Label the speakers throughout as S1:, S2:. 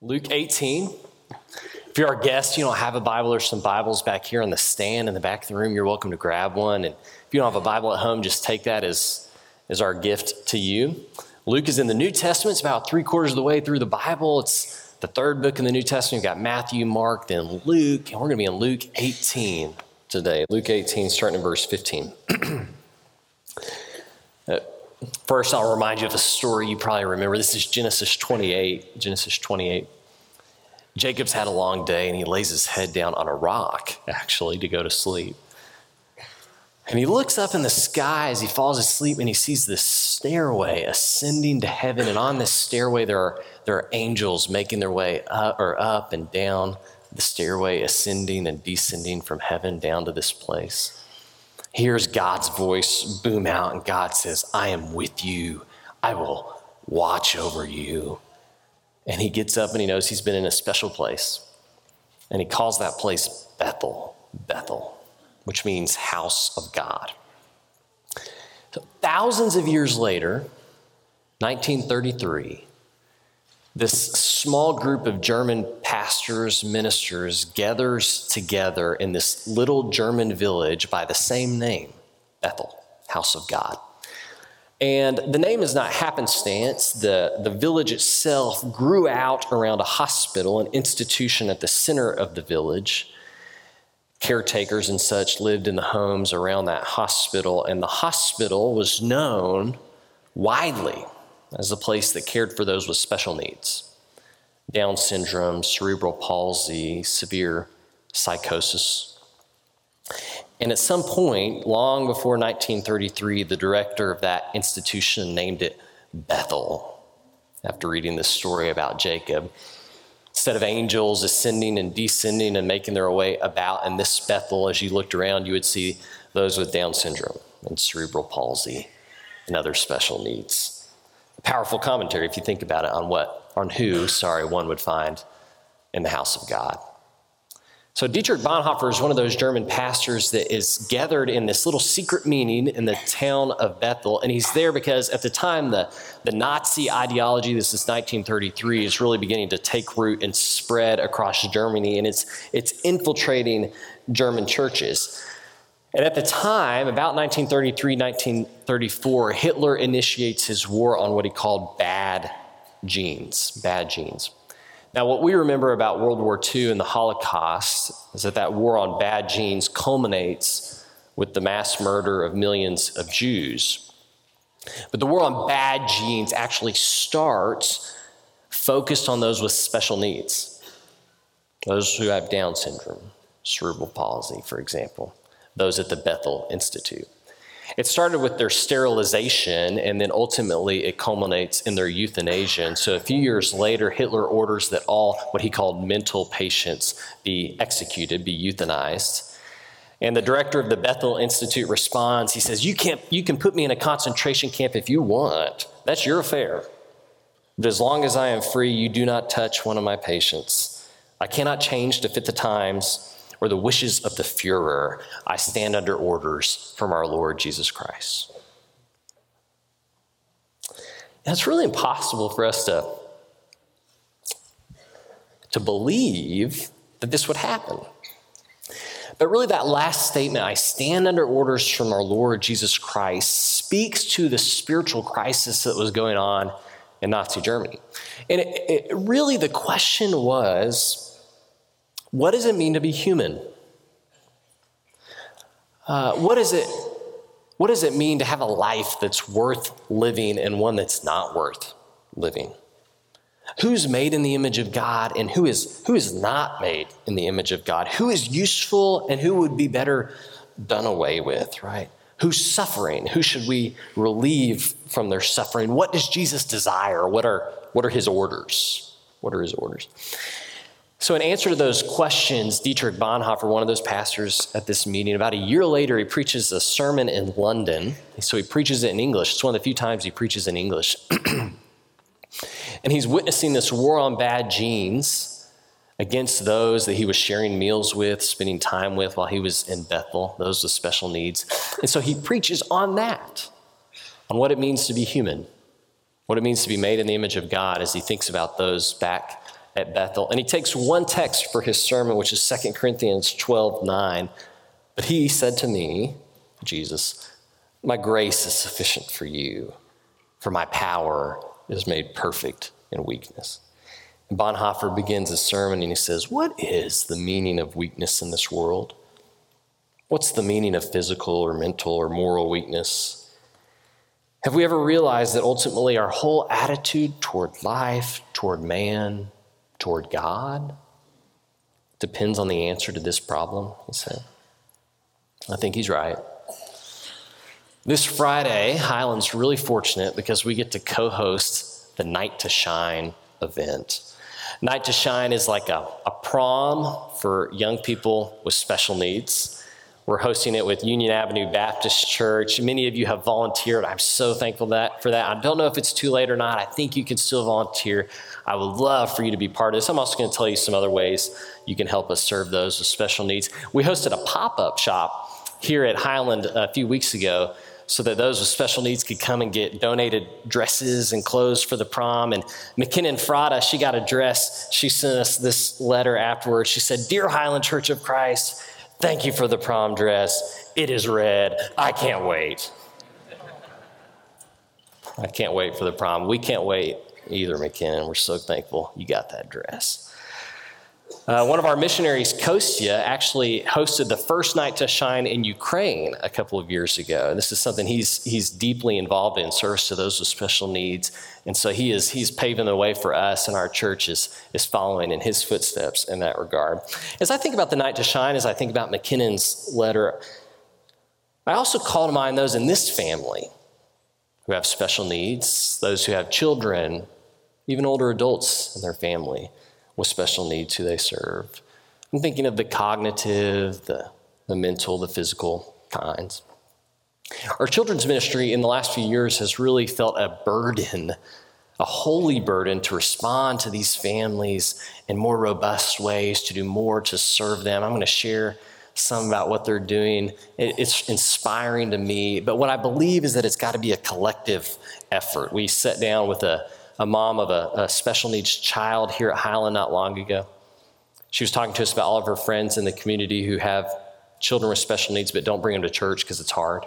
S1: Luke 18. If you're our guest, you don't have a Bible or some Bibles back here on the stand in the back of the room, you're welcome to grab one. And if you don't have a Bible at home, just take that as, as our gift to you. Luke is in the New Testament. It's about three quarters of the way through the Bible. It's the third book in the New Testament. You've got Matthew, Mark, then Luke. And we're going to be in Luke 18 today. Luke 18, starting in verse 15. Uh, First, I'll remind you of a story you probably remember. This is Genesis 28. Genesis 28. Jacob's had a long day and he lays his head down on a rock, actually, to go to sleep. And he looks up in the sky as he falls asleep and he sees this stairway ascending to heaven. And on this stairway, there are, there are angels making their way up or up and down the stairway, ascending and descending from heaven down to this place hears God's voice boom out, and God says, I am with you. I will watch over you. And he gets up and he knows he's been in a special place. And he calls that place Bethel, Bethel, which means house of God. So thousands of years later, 1933, this small group of German pastors, ministers gathers together in this little German village by the same name, Bethel, House of God. And the name is not happenstance. The, the village itself grew out around a hospital, an institution at the center of the village. Caretakers and such lived in the homes around that hospital, and the hospital was known widely as a place that cared for those with special needs Down syndrome, cerebral palsy, severe psychosis. And at some point, long before 1933, the director of that institution named it Bethel after reading this story about Jacob. Instead of angels ascending and descending and making their way about in this Bethel, as you looked around, you would see those with Down syndrome and cerebral palsy and other special needs powerful commentary if you think about it on what, on who, sorry, one would find in the house of God. So Dietrich Bonhoeffer is one of those German pastors that is gathered in this little secret meeting in the town of Bethel. And he's there because at the time, the, the Nazi ideology, this is 1933, is really beginning to take root and spread across Germany. And it's, it's infiltrating German churches. And at the time, about 1933, 1934, Hitler initiates his war on what he called bad genes, bad genes. Now, what we remember about World War II and the Holocaust is that that war on bad genes culminates with the mass murder of millions of Jews. But the war on bad genes actually starts focused on those with special needs, those who have Down syndrome, cerebral palsy, for example those at the Bethel Institute. It started with their sterilization, and then ultimately it culminates in their euthanasia. And so a few years later, Hitler orders that all what he called mental patients be executed, be euthanized. And the director of the Bethel Institute responds. He says, you, can't, you can put me in a concentration camp if you want. That's your affair. But as long as I am free, you do not touch one of my patients. I cannot change to fit the times or the wishes of the Fuhrer. I stand under orders from our Lord Jesus Christ. And it's really impossible for us to, to believe that this would happen. But really, that last statement, I stand under orders from our Lord Jesus Christ, speaks to the spiritual crisis that was going on in Nazi Germany. And it, it, really, the question was what does it mean to be human? Uh, what, is it, what does it mean to have a life that's worth living and one that's not worth living? Who's made in the image of God and who is, who is not made in the image of God? Who is useful and who would be better done away with, right? Who's suffering? Who should we relieve from their suffering? What does Jesus desire? What are, what are his orders? What are his orders? So, in answer to those questions, Dietrich Bonhoeffer, one of those pastors at this meeting, about a year later, he preaches a sermon in London. So, he preaches it in English. It's one of the few times he preaches in English. and he's witnessing this war on bad genes against those that he was sharing meals with, spending time with while he was in Bethel, those with special needs. And so, he preaches on that, on what it means to be human, what it means to be made in the image of God as he thinks about those back at Bethel. And he takes one text for his sermon, which is 2 Corinthians 12 9. But he said to me, Jesus, My grace is sufficient for you, for my power is made perfect in weakness. And Bonhoeffer begins his sermon and he says, What is the meaning of weakness in this world? What's the meaning of physical or mental or moral weakness? Have we ever realized that ultimately our whole attitude toward life, toward man, toward God depends on the answer to this problem? He said. I think he's right. This Friday, Highland's really fortunate because we get to co host the Night to Shine event. Night to Shine is like a, a prom for young people with special needs. We're hosting it with Union Avenue Baptist Church. Many of you have volunteered. I'm so thankful that, for that. I don't know if it's too late or not. I think you can still volunteer. I would love for you to be part of this. I'm also going to tell you some other ways you can help us serve those with special needs. We hosted a pop up shop here at Highland a few weeks ago so that those with special needs could come and get donated dresses and clothes for the prom. And McKinnon Frada, she got a dress. She sent us this letter afterwards. She said, Dear Highland Church of Christ, thank you for the prom dress. It is red. I can't wait. I can't wait for the prom. We can't wait either, McKinnon. We're so thankful you got that dress. Uh, one of our missionaries, Kostya, actually hosted the first night to shine in Ukraine a couple of years ago. This is something he's, he's deeply involved in, service to those with special needs. And so he is, he's paving the way for us, and our church is, is following in his footsteps in that regard. As I think about the night to shine, as I think about McKinnon's letter, I also call to mind those in this family who have special needs, those who have children, even older adults in their family with special needs who they serve. I'm thinking of the cognitive, the, the mental, the physical kinds. Our children's ministry in the last few years has really felt a burden, a holy burden to respond to these families in more robust ways, to do more to serve them. I'm going to share some about what they're doing. It's inspiring to me, but what I believe is that it's got to be a collective effort. We sat down with a a mom of a, a special needs child here at Highland not long ago. She was talking to us about all of her friends in the community who have children with special needs but don't bring them to church because it's hard.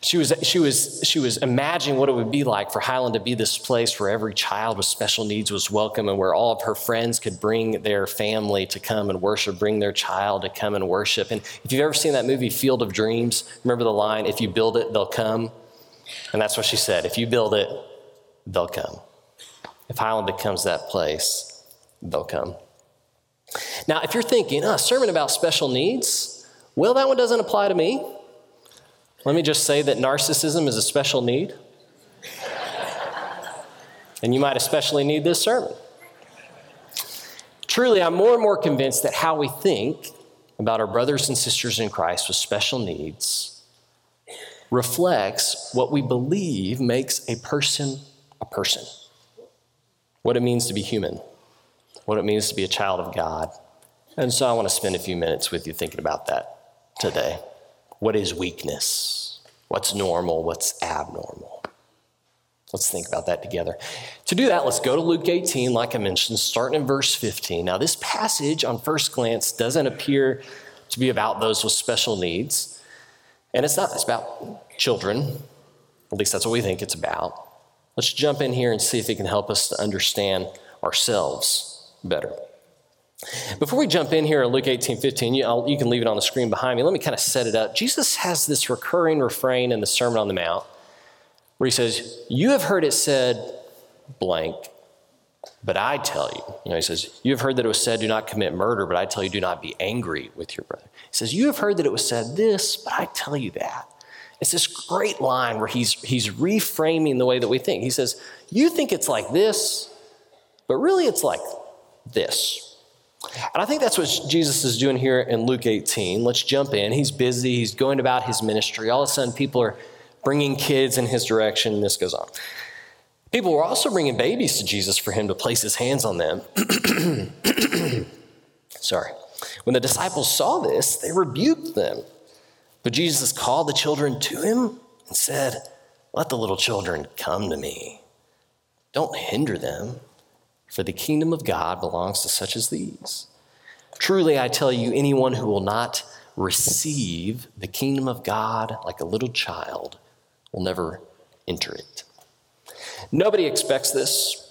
S1: She was, she, was, she was imagining what it would be like for Highland to be this place where every child with special needs was welcome and where all of her friends could bring their family to come and worship, bring their child to come and worship. And if you've ever seen that movie, Field of Dreams, remember the line, if you build it, they'll come? And that's what she said. If you build it, they'll come. If Highland becomes that place, they'll come. Now, if you're thinking, oh, a sermon about special needs, well, that one doesn't apply to me. Let me just say that narcissism is a special need. and you might especially need this sermon. Truly, I'm more and more convinced that how we think about our brothers and sisters in Christ with special needs reflects what we believe makes a person a person, what it means to be human, what it means to be a child of God. And so I want to spend a few minutes with you thinking about that today. What is weakness? What's normal? What's abnormal? Let's think about that together. To do that, let's go to Luke 18, like I mentioned, starting in verse 15. Now, this passage on first glance doesn't appear to be about those with special needs. And it's not, it's about children. At least that's what we think it's about. Let's jump in here and see if it can help us to understand ourselves better. Before we jump in here Luke 18 15, you, you, can leave it on the screen behind me. Let me kind of set it up. Jesus has this recurring refrain in the Sermon on the Mount where he says, You have heard it said blank, but I tell you. You know, he says, You have heard that it was said, Do not commit murder, but I tell you, do not be angry with your brother. He says, You have heard that it was said this, but I tell you that. It's this great line where he's, he's reframing the way that we think. He says, You think it's like this, but really it's like this. And I think that's what Jesus is doing here in Luke 18. Let's jump in. He's busy, he's going about his ministry. All of a sudden, people are bringing kids in his direction, this goes on. People were also bringing babies to Jesus for him to place his hands on them. Sorry. When the disciples saw this, they rebuked them. But Jesus called the children to him and said, Let the little children come to me. Don't hinder them, for the kingdom of God belongs to such as these. Truly, I tell you, anyone who will not receive the kingdom of God like a little child will never enter it. Nobody expects this.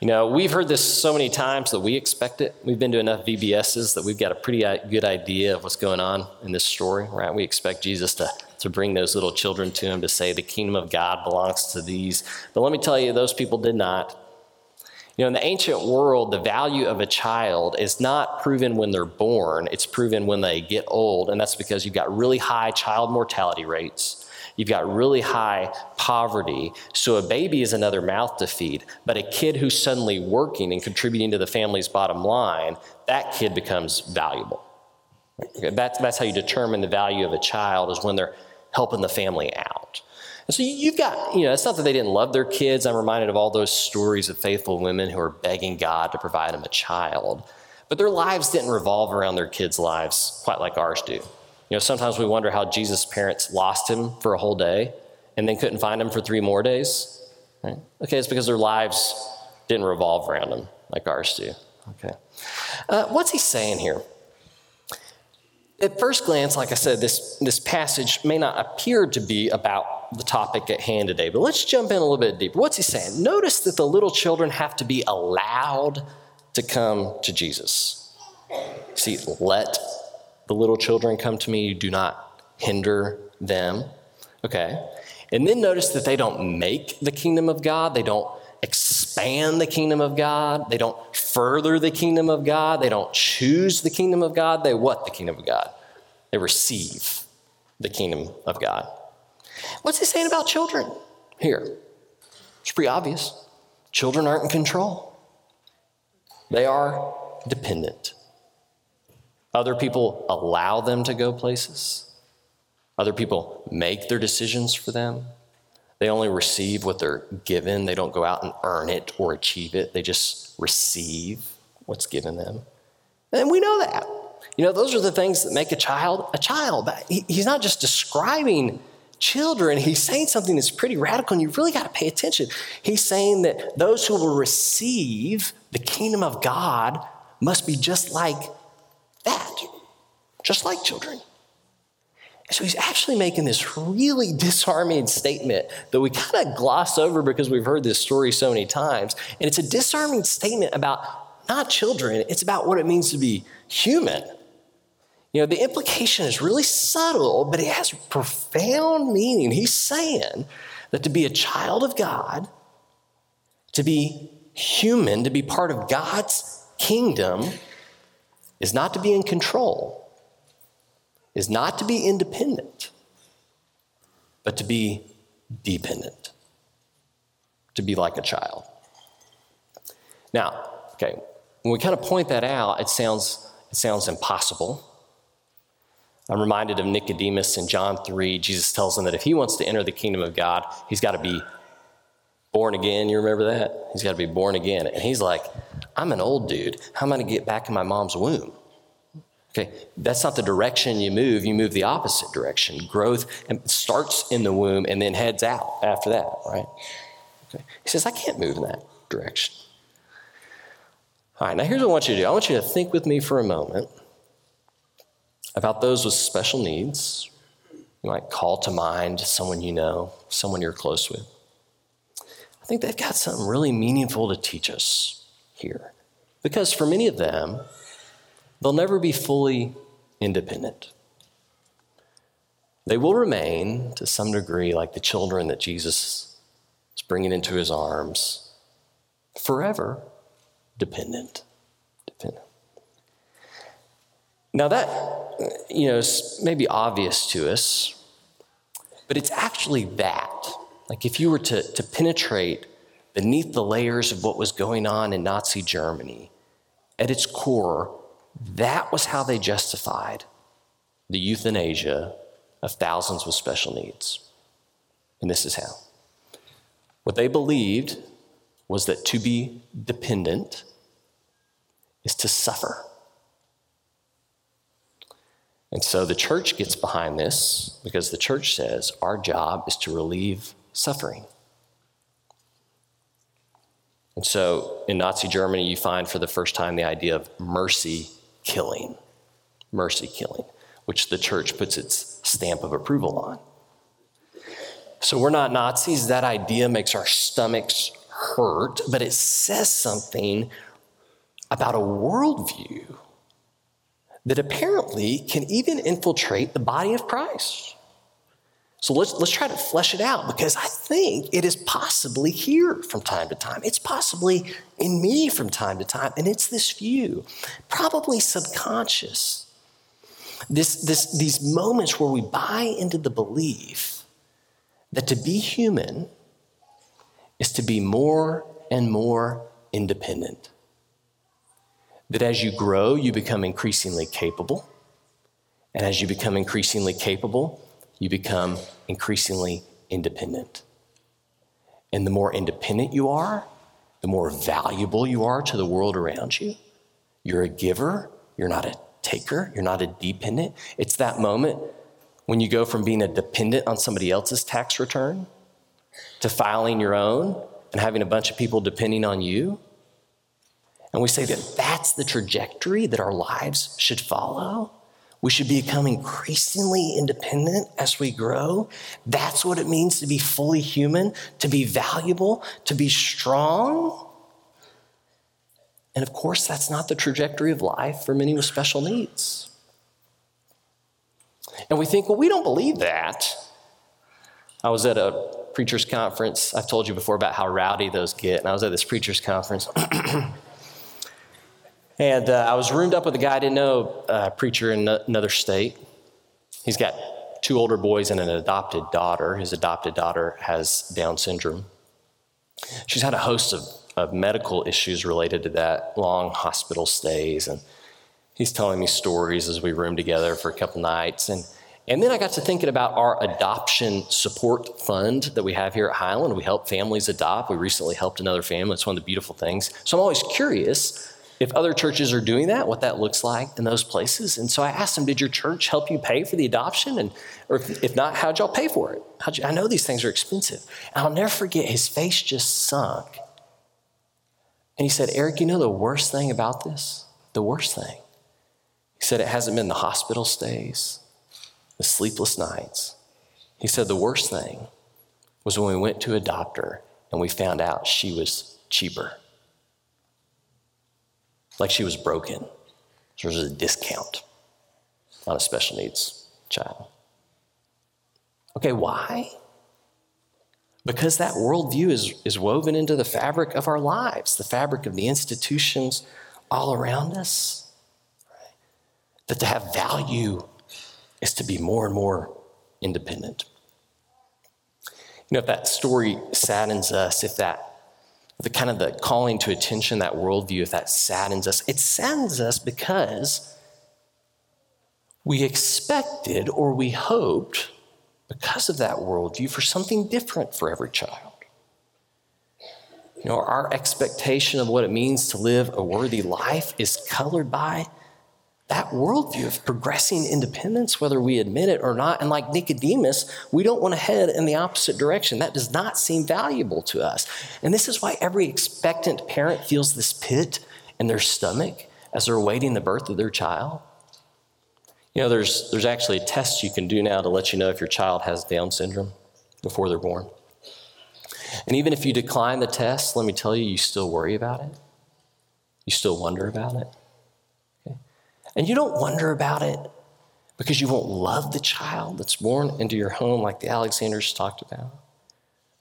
S1: You know, we've heard this so many times that we expect it. We've been to enough VBSs that we've got a pretty uh, good idea of what's going on in this story, right? We expect Jesus to, to bring those little children to him to say, the kingdom of God belongs to these. But let me tell you, those people did not. You know, in the ancient world, the value of a child is not proven when they're born, it's proven when they get old. And that's because you've got really high child mortality rates. You've got really high poverty. So a baby is another mouth to feed. But a kid who's suddenly working and contributing to the family's bottom line, that kid becomes valuable. That's, that's how you determine the value of a child is when they're helping the family out. And so you've got, you know, it's not that they didn't love their kids. I'm reminded of all those stories of faithful women who are begging God to provide them a child. But their lives didn't revolve around their kids' lives quite like ours do. You know, sometimes we wonder how Jesus' parents lost him for a whole day and then couldn't find him for three more days. Right? Okay, it's because their lives didn't revolve around him like ours do. Okay. Uh, what's he saying here? At first glance, like I said, this, this passage may not appear to be about the topic at hand today, but let's jump in a little bit deeper. What's he saying? Notice that the little children have to be allowed to come to Jesus. See, let the little children come to me, you do not hinder them. Okay. And then notice that they don't make the kingdom of God, they don't expand the kingdom of God. They don't further the kingdom of God. They don't choose the kingdom of God. They what the kingdom of God? They receive the kingdom of God. What's he saying about children here? It's pretty obvious. Children aren't in control, they are dependent. Other people allow them to go places, other people make their decisions for them. They only receive what they're given. They don't go out and earn it or achieve it. They just receive what's given them. And we know that. You know, those are the things that make a child a child. He's not just describing children, he's saying something that's pretty radical, and you really got to pay attention. He's saying that those who will receive the kingdom of God must be just like just like children. So he's actually making this really disarming statement that we kind of gloss over because we've heard this story so many times. And it's a disarming statement about not children, it's about what it means to be human. You know, the implication is really subtle, but it has profound meaning. He's saying that to be a child of God, to be human, to be part of God's kingdom, is not to be in control is not to be independent, but to be dependent, to be like a child. Now, okay, when we kind of point that out, it sounds, it sounds impossible. I'm reminded of Nicodemus in John 3. Jesus tells him that if he wants to enter the kingdom of God, he's got to be born again. You remember that? He's got to be born again. And he's like, I'm an old dude. How am I going to get back in my mom's womb? Okay, that's not the direction you move, you move the opposite direction. Growth starts in the womb and then heads out after that, right? Okay. He says, I can't move in that direction. All right, now here's what I want you to do I want you to think with me for a moment about those with special needs. You might call to mind someone you know, someone you're close with. I think they've got something really meaningful to teach us here. Because for many of them, they'll never be fully independent. They will remain, to some degree, like the children that Jesus is bringing into his arms, forever dependent. dependent. Now, that, you know, is maybe obvious to us, but it's actually that. Like, if you were to, to penetrate beneath the layers of what was going on in Nazi Germany, at its core, that was how they justified the euthanasia of thousands with special needs. And this is how. What they believed was that to be dependent is to suffer. And so the church gets behind this because the church says our job is to relieve suffering. And so in Nazi Germany, you find for the first time the idea of mercy killing, mercy killing, which the church puts its stamp of approval on. So we're not Nazis. That idea makes our stomachs hurt, but it says something about a worldview that apparently can even infiltrate the body of Christ. So let's, let's try to flesh it out because I think it is possibly here from time to time. It's possibly in me from time to time, and it's this view, probably subconscious. This, this, these moments where we buy into the belief that to be human is to be more and more independent. That as you grow, you become increasingly capable. And as you become increasingly capable, you become increasingly independent. And the more independent you are, the more valuable you are to the world around you. You're a giver, you're not a taker, you're not a dependent. It's that moment when you go from being a dependent on somebody else's tax return to filing your own and having a bunch of people depending on you. And we say that that's the trajectory that our lives should follow. We should become increasingly independent as we grow. That's what it means to be fully human, to be valuable, to be strong. And of course, that's not the trajectory of life for many with special needs. And we think, well, we don't believe that. I was at a preacher's conference. I've told you before about how rowdy those get. And I was at this preacher's conference. And uh, I was roomed up with a guy I didn't know, a uh, preacher in another state. He's got two older boys and an adopted daughter. His adopted daughter has Down syndrome. She's had a host of, of medical issues related to that, long hospital stays. And he's telling me stories as we roomed together for a couple nights. And, and then I got to thinking about our adoption support fund that we have here at Highland. We help families adopt. We recently helped another family. It's one of the beautiful things. So I'm always curious if other churches are doing that, what that looks like in those places. And so I asked him, Did your church help you pay for the adoption? And, or if, if not, how'd y'all pay for it? You, I know these things are expensive. And I'll never forget, his face just sunk. And he said, Eric, you know the worst thing about this? The worst thing. He said, It hasn't been the hospital stays, the sleepless nights. He said, The worst thing was when we went to a doctor and we found out she was cheaper like she was broken. So there's a discount on a special needs child. Okay, why? Because that worldview is, is woven into the fabric of our lives, the fabric of the institutions all around us. That to have value is to be more and more independent. You know, if that story saddens us, if that the kind of the calling to attention, that worldview, if that saddens us, it saddens us because we expected or we hoped, because of that worldview, for something different for every child. You know, our expectation of what it means to live a worthy life is colored by that worldview of progressing independence, whether we admit it or not. And like Nicodemus, we don't want to head in the opposite direction. That does not seem valuable to us. And this is why every expectant parent feels this pit in their stomach as they're awaiting the birth of their child. You know, there's, there's actually a test you can do now to let you know if your child has Down syndrome before they're born. And even if you decline the test, let me tell you, you still worry about it. You still wonder about it. And you don't wonder about it because you won't love the child that's born into your home like the Alexanders talked about.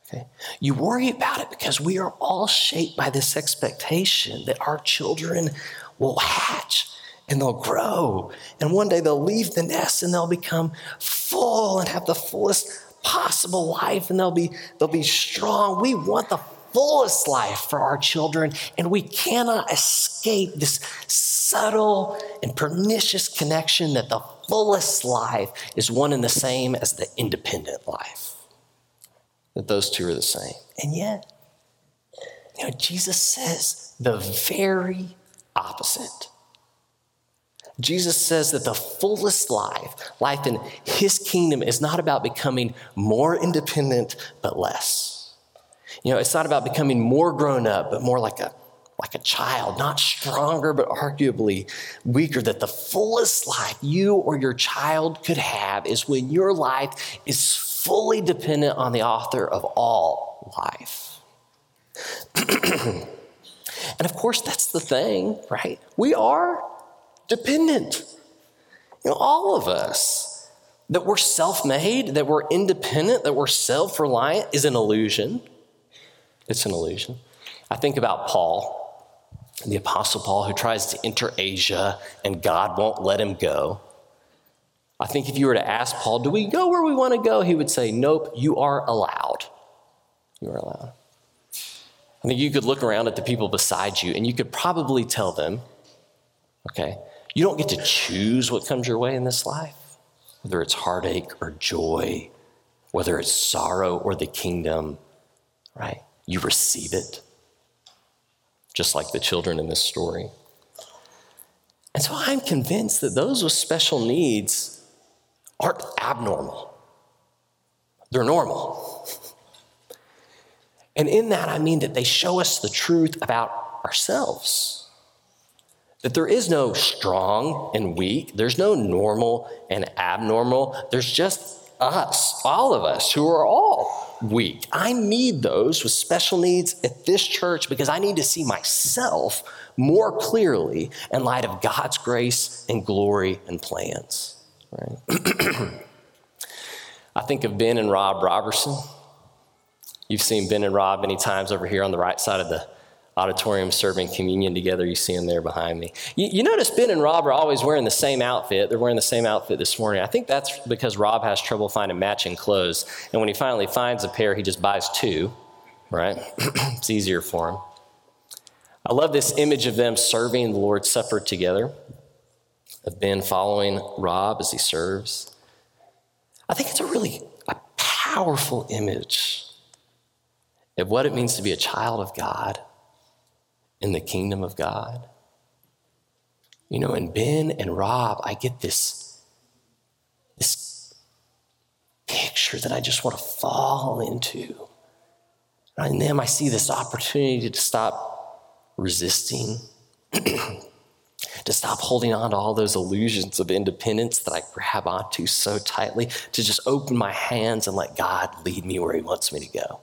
S1: Okay? You worry about it because we are all shaped by this expectation that our children will hatch and they'll grow. And one day they'll leave the nest and they'll become full and have the fullest possible life and they'll be, they'll be strong. We want the fullest life for our children, and we cannot escape this subtle and pernicious connection that the fullest life is one and the same as the independent life. That those two are the same. And yet, you know, Jesus says the very opposite. Jesus says that the fullest life, life in his kingdom, is not about becoming more independent, but less. You know, it's not about becoming more grown up, but more like a like a child, not stronger, but arguably weaker. That the fullest life you or your child could have is when your life is fully dependent on the author of all life. and of course, that's the thing, right? We are dependent. You know, all of us. That we're self made, that we're independent, that we're self reliant is an illusion. It's an illusion. I think about Paul, the Apostle Paul, who tries to enter Asia and God won't let him go. I think if you were to ask Paul, Do we go where we want to go? He would say, Nope, you are allowed. You are allowed. I think you could look around at the people beside you and you could probably tell them, okay, you don't get to choose what comes your way in this life, whether it's heartache or joy, whether it's sorrow or the kingdom, right? You receive it, just like the children in this story. And so I'm convinced that those with special needs aren't abnormal, they're normal. And in that, I mean that they show us the truth about ourselves. That there is no strong and weak, there's no normal and abnormal, there's just us, all of us, who are all weak. I need those with special needs at this church because I need to see myself more clearly in light of God's grace and glory and plans. Right? I think of Ben and Rob Robertson. You've seen Ben and Rob many times over here on the right side of the auditorium serving communion together. You see them there behind me. You, you, notice Ben and Rob are always wearing the same outfit. They're wearing the same outfit this morning. I think that's because Rob has trouble finding matching clothes. And when he finally finds a pair, he just buys two, right? it's easier for him. I love this image of them serving the Lord's Supper together, of Ben following Rob as he serves. I think it's a really a powerful image of what it means to be a child of God in the kingdom of God. You know, in Ben and Rob, I get this, this picture that I just want to fall into. In them, I see this opportunity to stop resisting, to stop holding on to all those illusions of independence that I grab onto so tightly, to just open my hands and let God lead me where He wants me to go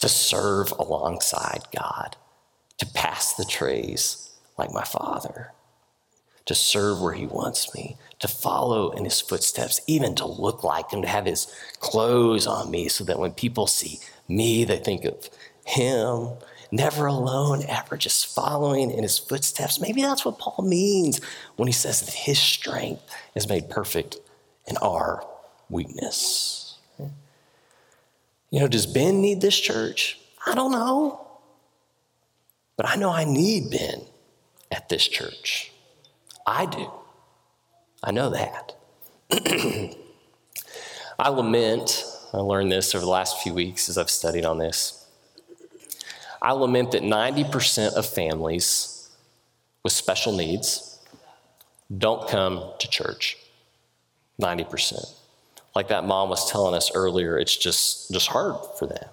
S1: to serve alongside God, to pass the trays like my Father, to serve where He wants me, to follow in His footsteps, even to look like Him, to have His clothes on me so that when people see me, they think of Him. Never alone, ever, just following in his footsteps. Maybe that's what Paul means when he says that his strength is made perfect in our weakness. You know, does Ben need this church? I don't know. But I know I need Ben at this church. I do. I know that. I lament, I learned this over the last few weeks as I've studied on this. I lament that 90% of families with special needs don't come to church. 90% like that mom was telling us earlier, it's just, just hard for them.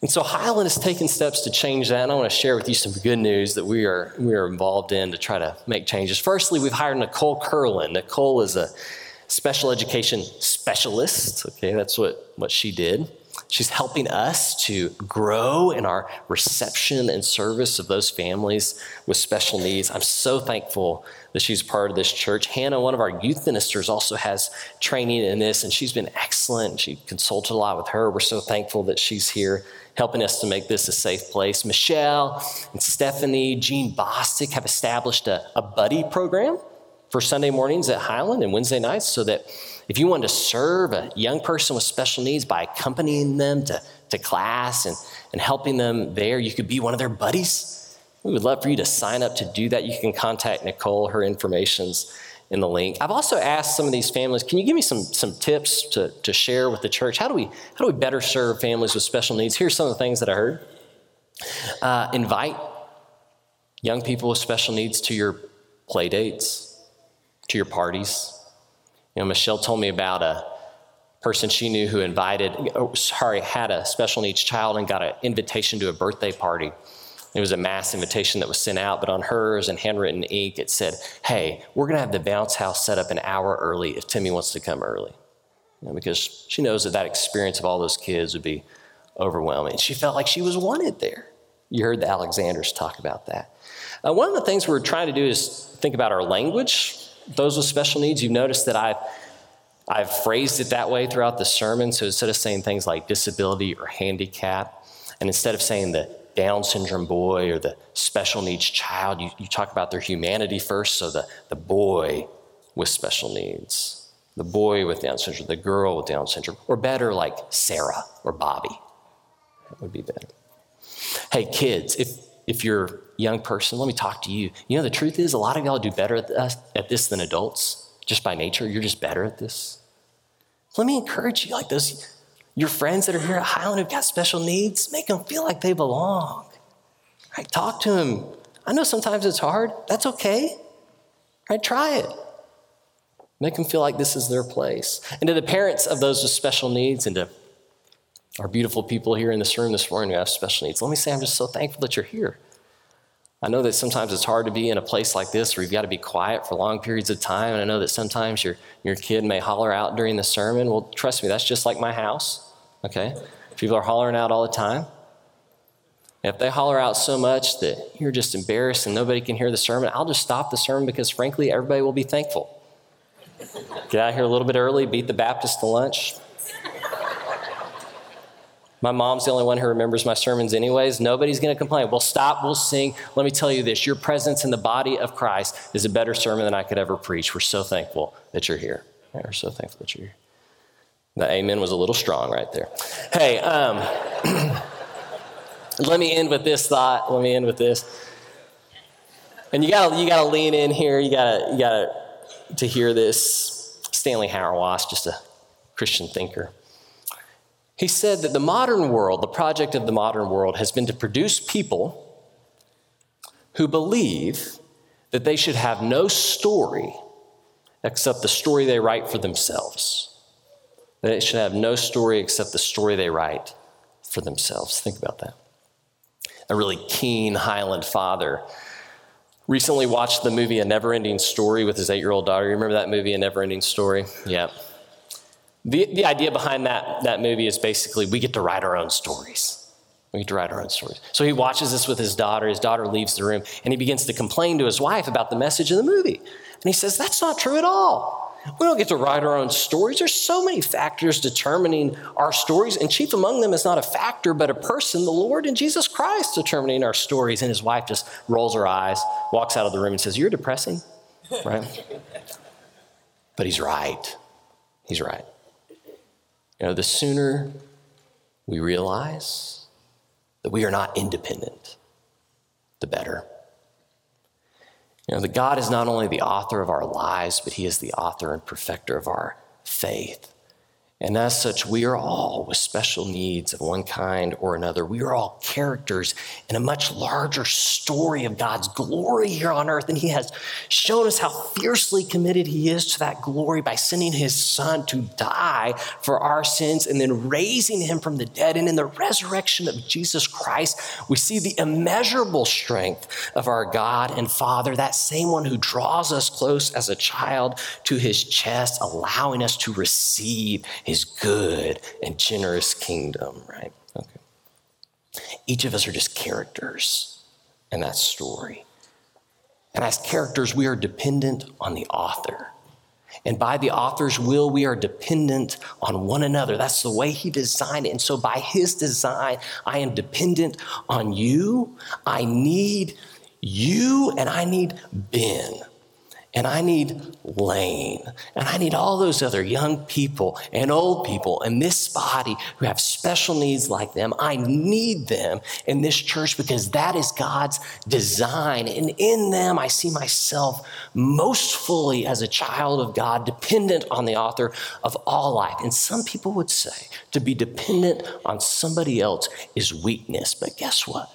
S1: And so Highland has taken steps to change that, and I want to share with you some good news that we are, we are involved in to try to make changes. Firstly, we've hired Nicole Curlin. Nicole is a special education specialist. Okay, that's what, what she did. She's helping us to grow in our reception and service of those families with special needs. I'm so thankful that she's part of this church. Hannah, one of our youth ministers, also has training in this, and she's been excellent. She consulted a lot with her. We're so thankful that she's here helping us to make this a safe place. Michelle and Stephanie, Jean Bostic have established a, a buddy program for Sunday mornings at Highland and Wednesday nights so that if you want to serve a young person with special needs by accompanying them to, to class and, and helping them there, you could be one of their buddies. We would love for you to sign up to do that. You can contact Nicole, her information's in the link. I've also asked some of these families, can you give me some, some tips to, to share with the church? How do, we, how do we better serve families with special needs? Here's some of the things that I heard. Uh, invite young people with special needs to your play dates, to your parties, you know, Michelle told me about a person she knew who invited, oh, sorry, had a special needs child and got an invitation to a birthday party. It was a mass invitation that was sent out, but on hers in handwritten ink, it said, Hey, we're going to have the bounce house set up an hour early if Timmy wants to come early. You know, because she knows that that experience of all those kids would be overwhelming. She felt like she was wanted there. You heard the Alexanders talk about that. Uh, one of the things we're trying to do is think about our language. Those with special needs, you've noticed that I've I've phrased it that way throughout the sermon. So instead of saying things like disability or handicap, and instead of saying the Down syndrome boy or the special needs child, you, you talk about their humanity first. So the, the boy with special needs, the boy with Down syndrome, the girl with Down syndrome, or better, like Sarah or Bobby. That would be better. Hey, kids, if, if you're a young person, let me talk to you. You know, the truth is, a lot of y'all do better at this, at this than adults, just by nature. You're just better at this. Let me encourage you, like those, your friends that are here at Highland who've got special needs, make them feel like they belong. Right? Talk to them. I know sometimes it's hard. That's okay. Right? Try it. Make them feel like this is their place. And to the parents of those with special needs and to our beautiful people here in this room this morning who have special needs, let me say I'm just so thankful that you're here. I know that sometimes it's hard to be in a place like this where you've got to be quiet for long periods of time. And I know that sometimes your, your kid may holler out during the sermon. Well, trust me, that's just like my house, okay? People are hollering out all the time. If they holler out so much that you're just embarrassed and nobody can hear the sermon, I'll just stop the sermon because, frankly, everybody will be thankful. Get out here a little bit early, beat the Baptist to lunch, my mom's the only one who remembers my sermons, anyways. Nobody's going to complain. We'll stop, we'll sing. Let me tell you this your presence in the body of Christ is a better sermon than I could ever preach. We're so thankful that you're here. we're so thankful that you're here. The amen was a little strong right there. Hey, um, let me end with this thought. Let me end with this. And you gotta you gotta lean in here. You gotta you gotta to hear this. Stanley Hauerwas, just a Christian thinker. He said that the modern world, the project of the modern world, has been to produce people who believe that they should have no story except the story they write for themselves. They should have no story except the story they write for themselves. Think about that. A really keen Highland father recently watched the movie A Never Ending Story with his eight year old daughter. You remember that movie, A Never Ending Story? Yeah. The, the idea behind that, that movie is basically we get to write our own stories. We get to write our own stories. So he watches this with his daughter. His daughter leaves the room and he begins to complain to his wife about the message of the movie. And he says, That's not true at all. We don't get to write our own stories. There's so many factors determining our stories, and chief among them is not a factor, but a person, the Lord and Jesus Christ, determining our stories. And his wife just rolls her eyes, walks out of the room, and says, You're depressing, right? but he's right. He's right. You know, the sooner we realize that we are not independent, the better. You know, that God is not only the author of our lives, but He is the author and perfecter of our faith. And as such, we are all with special needs of one kind or another. We are all characters in a much larger story of God's glory here on earth. And He has shown us how fiercely committed He is to that glory by sending His Son to die for our sins and then raising Him from the dead. And in the resurrection of Jesus Christ, we see the immeasurable strength of our God and Father, that same one who draws us close as a child to His chest, allowing us to receive his good and generous kingdom, right? Okay. Each of us are just characters in that story. And as characters, we are dependent on the author. And by the author's will, we are dependent on one another. That's the way he designed it. And so, by his design, I am dependent on you. I need you, and I need Ben and I need Lane, and I need all those other young people and old people in this body who have special needs like them. I need them in this church because that is God's design. And in them, I see myself most fully as a child of God, dependent on the author of all life. And some people would say to be dependent on somebody else is weakness. But guess what?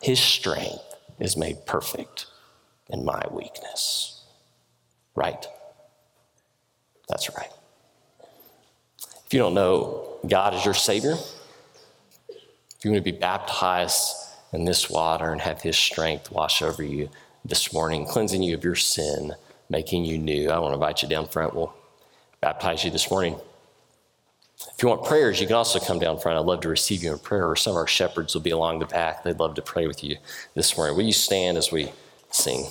S1: His strength is made perfect in my weakness. Right? That's right. If you don't know God as your Savior, if you want to be baptized in this water and have His strength wash over you this morning, cleansing you of your sin, making you new, I want to invite you down front. We'll baptize you this morning. If you want prayers, you can also come down front. I'd love to receive you in prayer, or some of our shepherds will be along the back. They'd love to pray with you this morning. Will you stand as we sing?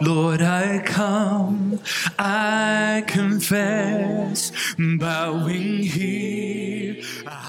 S2: Lord, I come, I confess, bowing here. I